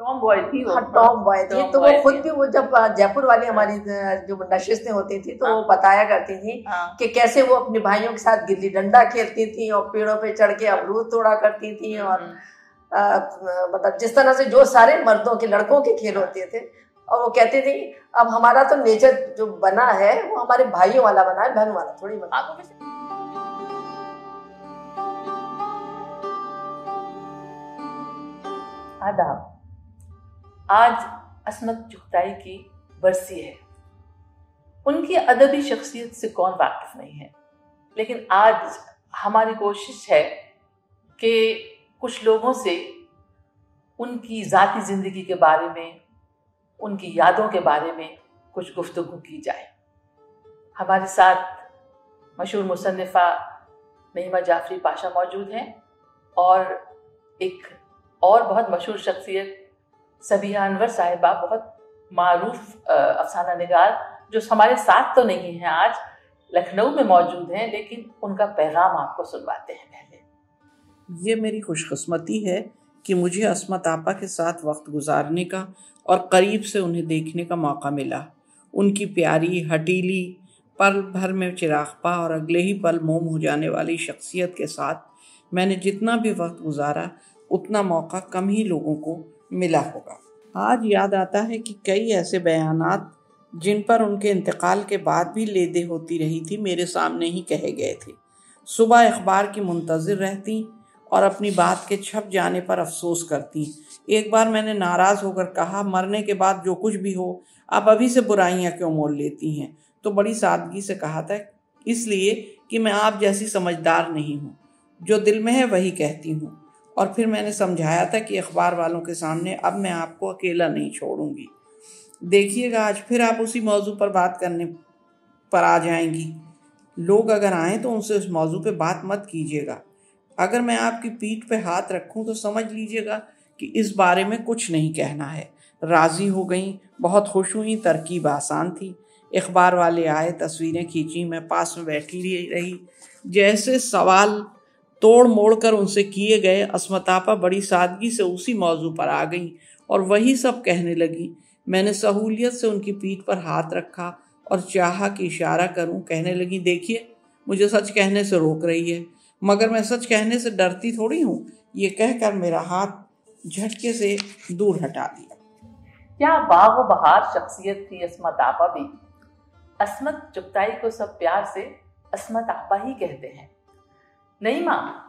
Tom boy थी हाँ Tom boy थी। तो वो खुद भी वो जब जयपुर वाली हमारी जो नशिस्तें होती थी तो वो हाँ। बताया करती थी हाँ। कि कैसे वो अपने भाइयों के साथ गिल्ली डंडा खेलती थी और पेड़ों पे चढ़ के अमरूद तोड़ा करती थी और हम्म, मतलब जिस तरह से जो सारे मर्दों के लड़कों के खेल होते थे और वो कहती थी अब हमारा तो नेचर जो बना है वो हमारे भाइयों वाला बना है बहन वाला थोड़ी बना। आदाब। आज असमत चुगताई की बरसी है। उनकी अदबी शख्सियत से कौन वाकिफ नहीं है? लेकिन आज हमारी कोशिश है कि कुछ लोगों से उनकी ज़ाती ज़िंदगी के बारे में, उनकी यादों के बारे में कुछ गुफ्तु की जाए। हमारे साथ मशहूर मुसन्फ़ा नईमा जाफरी पाशा मौजूद हैं और एक और बहुत मशहूर शख्सियत सबिहा अनवर साहिबा बहुत मारूफ अफसाना निगार, जो हमारे साथ तो नहीं हैं आज, लखनऊ में मौजूद हैं, लेकिन उनका पैगाम आपको सुनवाते हैं पहले। ये मेरी खुशकस्मती है कि मुझे असमत आपा के साथ वक्त गुजारने का और करीब से उन्हें देखने का मौका मिला। उनकी प्यारी, हटीली, पल भर में चिरागपा और अगले ही पल मोम हो जाने वाली शख्सियत के साथ मैंने जितना भी वक्त गुजारा, उतना मौका कम ही लोगों को मिला होगा। आज याद आता है कि कई ऐसे बयानात जिन पर उनके इंतकाल के बाद भी लेदे होती रही थी, मेरे सामने ही कहे गए थे। सुबह अखबार की मुंतज़र रहती और अपनी बात के छप जाने पर अफसोस करती। एक बार मैंने नाराज़ होकर कहा, मरने के बाद जो कुछ भी हो, आप अभी से बुराइयाँ क्यों मोल लेती हैं? तो बड़ी सादगी से कहा था, इसलिए कि मैं आप जैसी समझदार नहीं हूँ। जो दिल में है वही कहती हूँ। और फिर मैंने समझाया था कि अखबार वालों के सामने अब मैं आपको अकेला नहीं छोड़ूँगी। देखिएगा आज, फिर आप उसी मौजू पर बात करने पर आ जाएँगी। लोग अगर आए तो उनसे उस मौजू पे बात मत कीजिएगा। अगर मैं आपकी पीठ पे हाथ रखूँ तो समझ लीजिएगा कि इस बारे में कुछ नहीं कहना है। राज़ी हो गई, बहुत खुश हुई, तरकीब आसान थी। अखबार वाले आए, तस्वीरें खींची, मैं पास में बैठी रही। जैसे सवाल तोड़ मोड़ कर उनसे किए गए असमतापा बड़ी सादगी से उसी मौजू पर आ गई और वही सब कहने लगी। मैंने सहूलियत से उनकी पीठ पर हाथ रखा और चाहा कि इशारा करूँ, कहने लगी, देखिए, मुझे सच कहने से रोक रही है, मगर मैं सच कहने से डरती थोड़ी हूँ। ये कहकर मेरा हाथ झटके से दूर हटा दिया। क्या बाग बहार शख्सियत थी असमत आपा भी असमत चुगताई को सब प्यार से असमत आपा ही कहते हैं। नहीं माँ।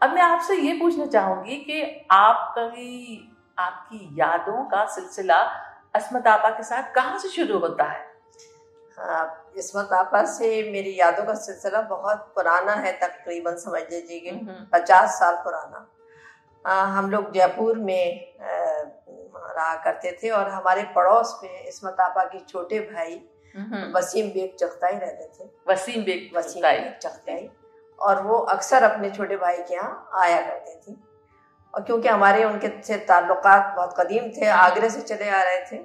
अब मैं आपसे ये पूछना चाहूँगी कि आप कभी आपकी यादों का सिलसिला असमत आपा के साथ कहाँ से शुरू होता है? हाँ, इसमत आपा से मेरी यादों का सिलसिला बहुत पुराना है तकरीबन समझ लीजिए कि पचास साल पुराना। आ, हम लोग जयपुर में आ, रहा करते थे और हमारे पड़ोस में इसमत आपा के छोटे भाई वसीम बेग चख्ताई रहते थे। वसीम बेग वसीम बेग चख्ताई और वो अक्सर अपने छोटे भाई के यहाँ आया करते थे। और क्योंकि हमारे उनके से ताल्लुकात बहुत कदीम थे आगरे से चले आ रहे थे।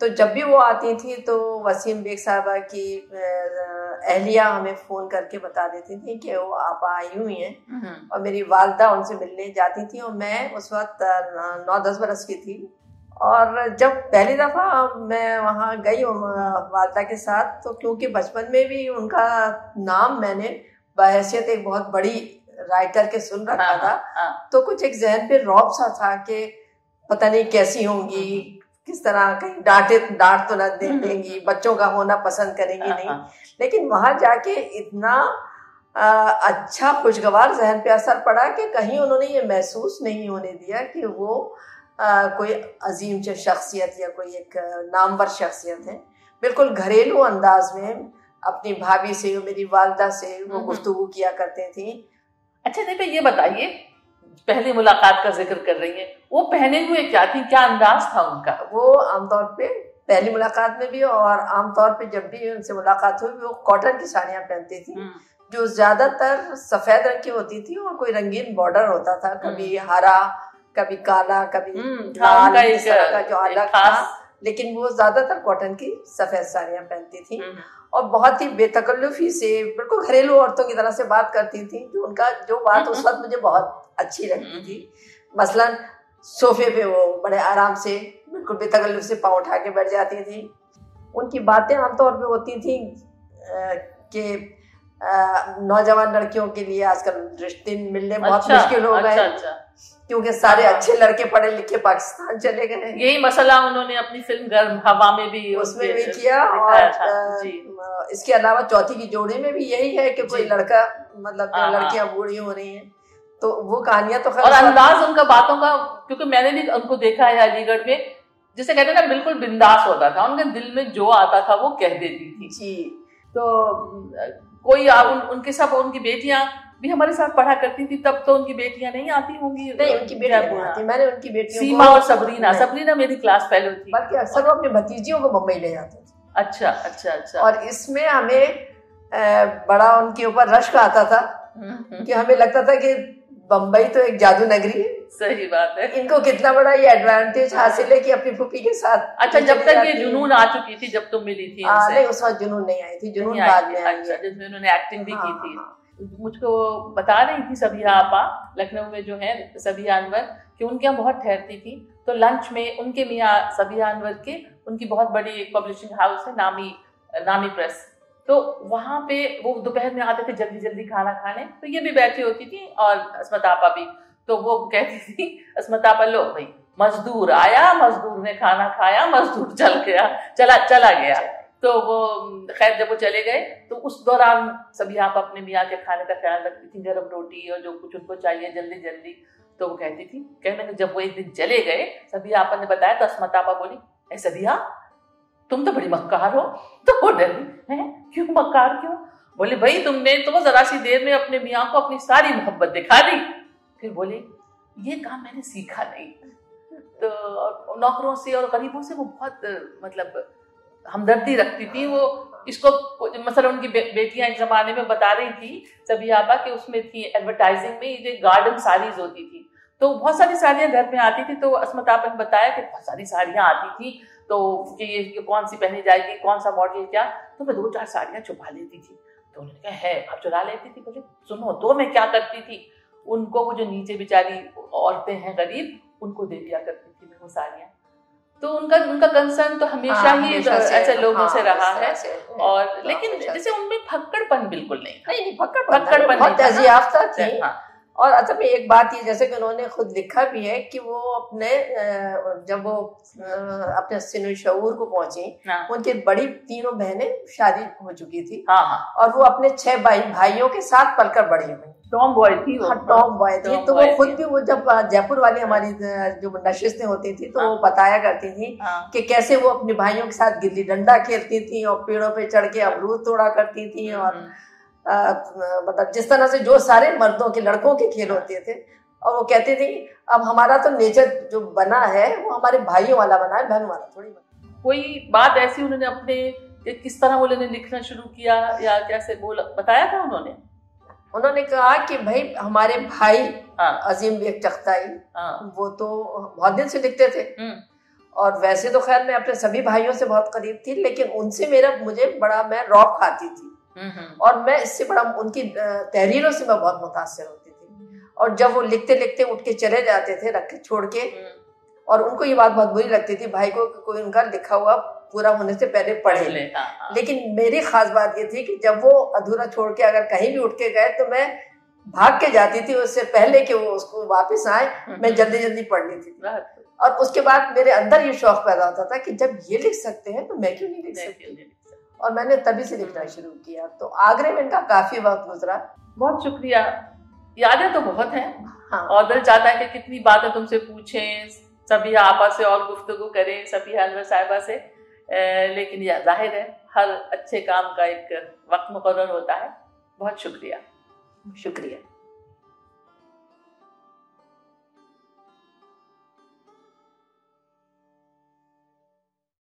तो जब भी वो आती थी तो वसीम बेग साहबा की अहलिया हमें फ़ोन करके बता देती थी कि वो आप आई हुई हैं। और मेरी वालदा उनसे मिलने जाती थी और मैं उस वक्त नौ दस बरस की थी। और जब पहली दफ़ा मैं वहाँ गई वालदा के साथ तो क्योंकि बचपन में भी उनका नाम मैंने बहैसियत एक बहुत बड़ी राइटर के सुन रखा हाँ, था। हाँ, तो कुछ एक जहन पे रौब सा था कि पता नहीं कैसी होंगी किस तरह कहीं डांटे डांट तो ना दे देंगी बच्चों का होना पसंद करेंगी नहीं। हाँ, लेकिन वहाँ जाके इतना आ, अच्छा खुशगवार जहन पे असर पड़ा कि कहीं उन्होंने ये महसूस नहीं होने दिया कि वो आ, कोई अजीम शख्सियत या कोई एक नामवर शख्सियत है। बिल्कुल घरेलू अंदाज में अपनी भाभी से मेरी वालदा से वो गुफ्तगू किया करते थी। अच्छा भाई ये बताइए पहली मुलाकात का ज़िक्र कर रही है वो पहने हुए क्या थी? क्या अंदाज था उनका? वो आमतौर पे पहली मुलाकात में भी और आमतौर पे जब भी उनसे मुलाकात हुई वो कॉटन की साड़ियाँ पहनती थी जो ज़्यादातर सफ़ेद रंग की होती थी और कोई रंगीन बॉर्डर होता था कभी हरा कभी काला कभी लाल इस का जो अलग था लेकिन वो ज़्यादातर कॉटन की सफ़ेद साड़ियाँ पहनती थी। और बहुत ही बेतकल्लुफी से बिल्कुल घरेलू औरतों की तरह से बात करती थी। जो उनका जो बात उस वक्त मुझे बहुत अच्छी लगती थी। मसलन सोफे पे वो बड़े आराम से बिल्कुल बेतकल्लुफ से पाँव उठा के बैठ जाती थी। उनकी बातें आमतौर पे होती थी कि नौजवान लड़कियों के लिए आजकल रिश्ते मिलने बहुत अच्छा, मुश्किल हो गए। अच्छा, अच्छा। क्योंकि सारे हाँ। अच्छे लड़के पढ़े लिखे पाकिस्तान चले गए। यही मसला उन्होंने अपनी फ़िल्म गर्म हवा में भी उसमें भी किया और इसके अलावा चौथी की जोड़ी में भी यही है कि कोई लड़का मतलब हाँ, हाँ। लड़कियाँ बूढ़ी हो रही हैं तो वो कहानियाँ तो और अंदाज उनका बातों का क्योंकि मैंने भी उनको देखा है अलीगढ़ में जिसे कहते हैं ना बिल्कुल बिंदास होता था उनके दिल में जो आता था वो कह देती थी। जी। तो कोई उन, उनके सब उनकी बेटियाँ भी हमारे साथ पढ़ा करती थी तब तो उनकी बेटियाँ नहीं आती होंगी। नहीं उनकी बेटियाँ आती मैंने उनकी बेटियों सीमा और सबरीना सबरीना मेरी क्लास फेलो थी। बल्कि अक्सर वो अपने भतीजियों को मुंबई ले जाते अच्छा अच्छा अच्छा। और इसमें हमें बड़ा उनके ऊपर रश्क आता था हम्म। कि हमें लगता था कि बम्बई तो एक जादू नगरी है। सही बात है। इनको कितना बड़ा ये एडवांटेज हासिल है कि अपनी फूफी के साथ अच्छा जब तक ये जुनून आ चुकी थी जब तुम मिली थी आ, नहीं उस वक्त जुनून नहीं आई थी जुनून बाद में अच्छा जिसमें उन्होंने एक्टिंग भी की हाँ, थी। हाँ। मुझको बता रही थी सभी आपा लखनऊ में जो है सभी अनवर कि उनके यहाँ बहुत ठहरती थी। तो लंच में उनके मियाँ सबिया अनवर के, उनकी बहुत बड़ी पब्लिशिंग हाउस है, नामी नामी प्रेस तो वहाँ पे वो दोपहर में आते थे जल्दी जल्दी खाना खाने तो ये भी बैठी होती थी और अस्मत आपा भी। तो वो कहती थी अस्मत आपा लो भाई, मजदूर आया, मजदूर ने खाना खाया, मजदूर चल गया, चला चला गया। तो वो, खैर, जब वो चले गए तो उस दौरान सभी आप अपने मियाँ के खाने का ख्याल रखती थी, गर्म रोटी और जो कुछ उनको चाहिए, जल्दी जल्दी। तो वो कहती थी कहने जब वो एक दिन चले गए सभी आपा ने बताया तो अस्मत आपा बोली ऐ सबिया तुम तो बड़ी मक्कार हो। तो वो डरी है? क्यों मक्कार क्यों? बोले भाई तुमने तो जरा सी देर में अपने मियाँ को अपनी सारी मोहब्बत दिखा दी। फिर बोले ये काम मैंने सीखा नहीं। तो नौकरों से और गरीबों से वो बहुत मतलब हमदर्दी रखती थी। वो इसको मतलब उनकी बे, बेटियाँ एक जमाने में बता रही थी सभी आपा कि उसमें थी एडवर्टाइजिंग में ये गार्डन साड़ीज होती थी। तो बहुत सारी साड़ियाँ घर में आती थी तो असमत आपा ने बताया कि बहुत सारी साड़ियाँ आती थी तो कि ये, ये कौन सी पहनी जाएगी कौन सा मॉडल क्या तो मैं दो चार साड़ियाँ छुपा लेती थी। तो उन्होंने कहा है आप चुरा लेती थी? बोले सुनो तो मैं क्या करती थी उनको वो जो नीचे बेचारी औरतें हैं गरीब उनको दे दिया करती थी मैं वो साड़ियाँ। तो उनका उनका कंसर्न तो हमेशा हाँ, ही ऐसे लोगों हाँ, से रहा है। और लेकिन जैसे उनमें फक्कड़पन बिल्कुल नहीं नहीं नहीं फक्कड़पन फक्कड़पन बहुत थी। हाँ, और अच्छा में एक बात ये जैसे कि उन्होंने खुद लिखा भी है कि वो अपने जब वो अपने सिनो शूर को पहुँची हाँ। उनकी बड़ी तीनों बहनें शादी हो चुकी थी हाँ, हाँ. और वो अपने छह भाई भाइयों के साथ पलकर बड़ी हुई टॉम बॉय थी हाँ टॉम बॉय थी तो वो खुद भी वो जब जयपुर वाली हमारी जो नशिस्तें होती थी तो हाँ। वो बताया करती थी हाँ। कि कैसे वो अपने भाइयों के साथ गिल्ली डंडा खेलती थी और पेड़ों पे चढ़ के अमरूद तोड़ा करती थी और हम्म। मतलब जिस तरह से जो सारे मर्दों के लड़कों के खेल होते थे और वो कहते थे अब हमारा तो नेचर जो बना है वो हमारे भाइयों वाला बना है बहन वाला थोड़ी बना कोई बात ऐसी उन्होंने अपने किस तरह उन्होंने लिखना शुरू किया या कैसे बोला बताया था उन्होंने उन्होंने कहा कि भाई हमारे भाई हाँ। अजीम बेग चख्ताई हाँ। वो तो बहुत दिन से लिखते थे हम्म। और वैसे तो खैर मैं अपने सभी भाइयों से बहुत करीब थी लेकिन उनसे मेरा मुझे बड़ा मैं रॉब खाती थी और मैं इससे बड़ा उनकी तहरीरों से मैं बहुत मुतासर होती थी और जब वो लिखते लिखते उठ के चले जाते थे रख के छोड़ के हम्म। और उनको ये बात बहुत बुरी लगती थी भाई को कोई उनका लिखा हुआ पूरा होने से पहले पढ़े हाँ। लेकिन मेरी खास बात ये थी कि जब वो अधूरा छोड़ के अगर कहीं भी उठ के गए तो मैं भाग के जाती थी उससे पहले कि वो उसको वापस आए हम्म, मैं हम्म। जल्दी जल्दी पढ़ लेती थी और उसके बाद मेरे अंदर ये शौक पैदा होता था कि जब ये लिख सकते हैं तो मैं क्यों नहीं लिख सकती और मैंने तभी से लिखना शुरू किया। तो आगरे में इनका काफ़ी वक्त गुजरा। बहुत शुक्रिया। यादें तो बहुत हैं। हाँ। और दिल चाहता है कि कितनी बातें तुमसे पूछें सभी आपा से और गुफ्तगु करें सभी अनवर साहिबा से। ए, लेकिन यह ज़ाहिर है हर अच्छे काम का एक वक्त मुकर होता है। बहुत शुक्रिया। शुक्रिया।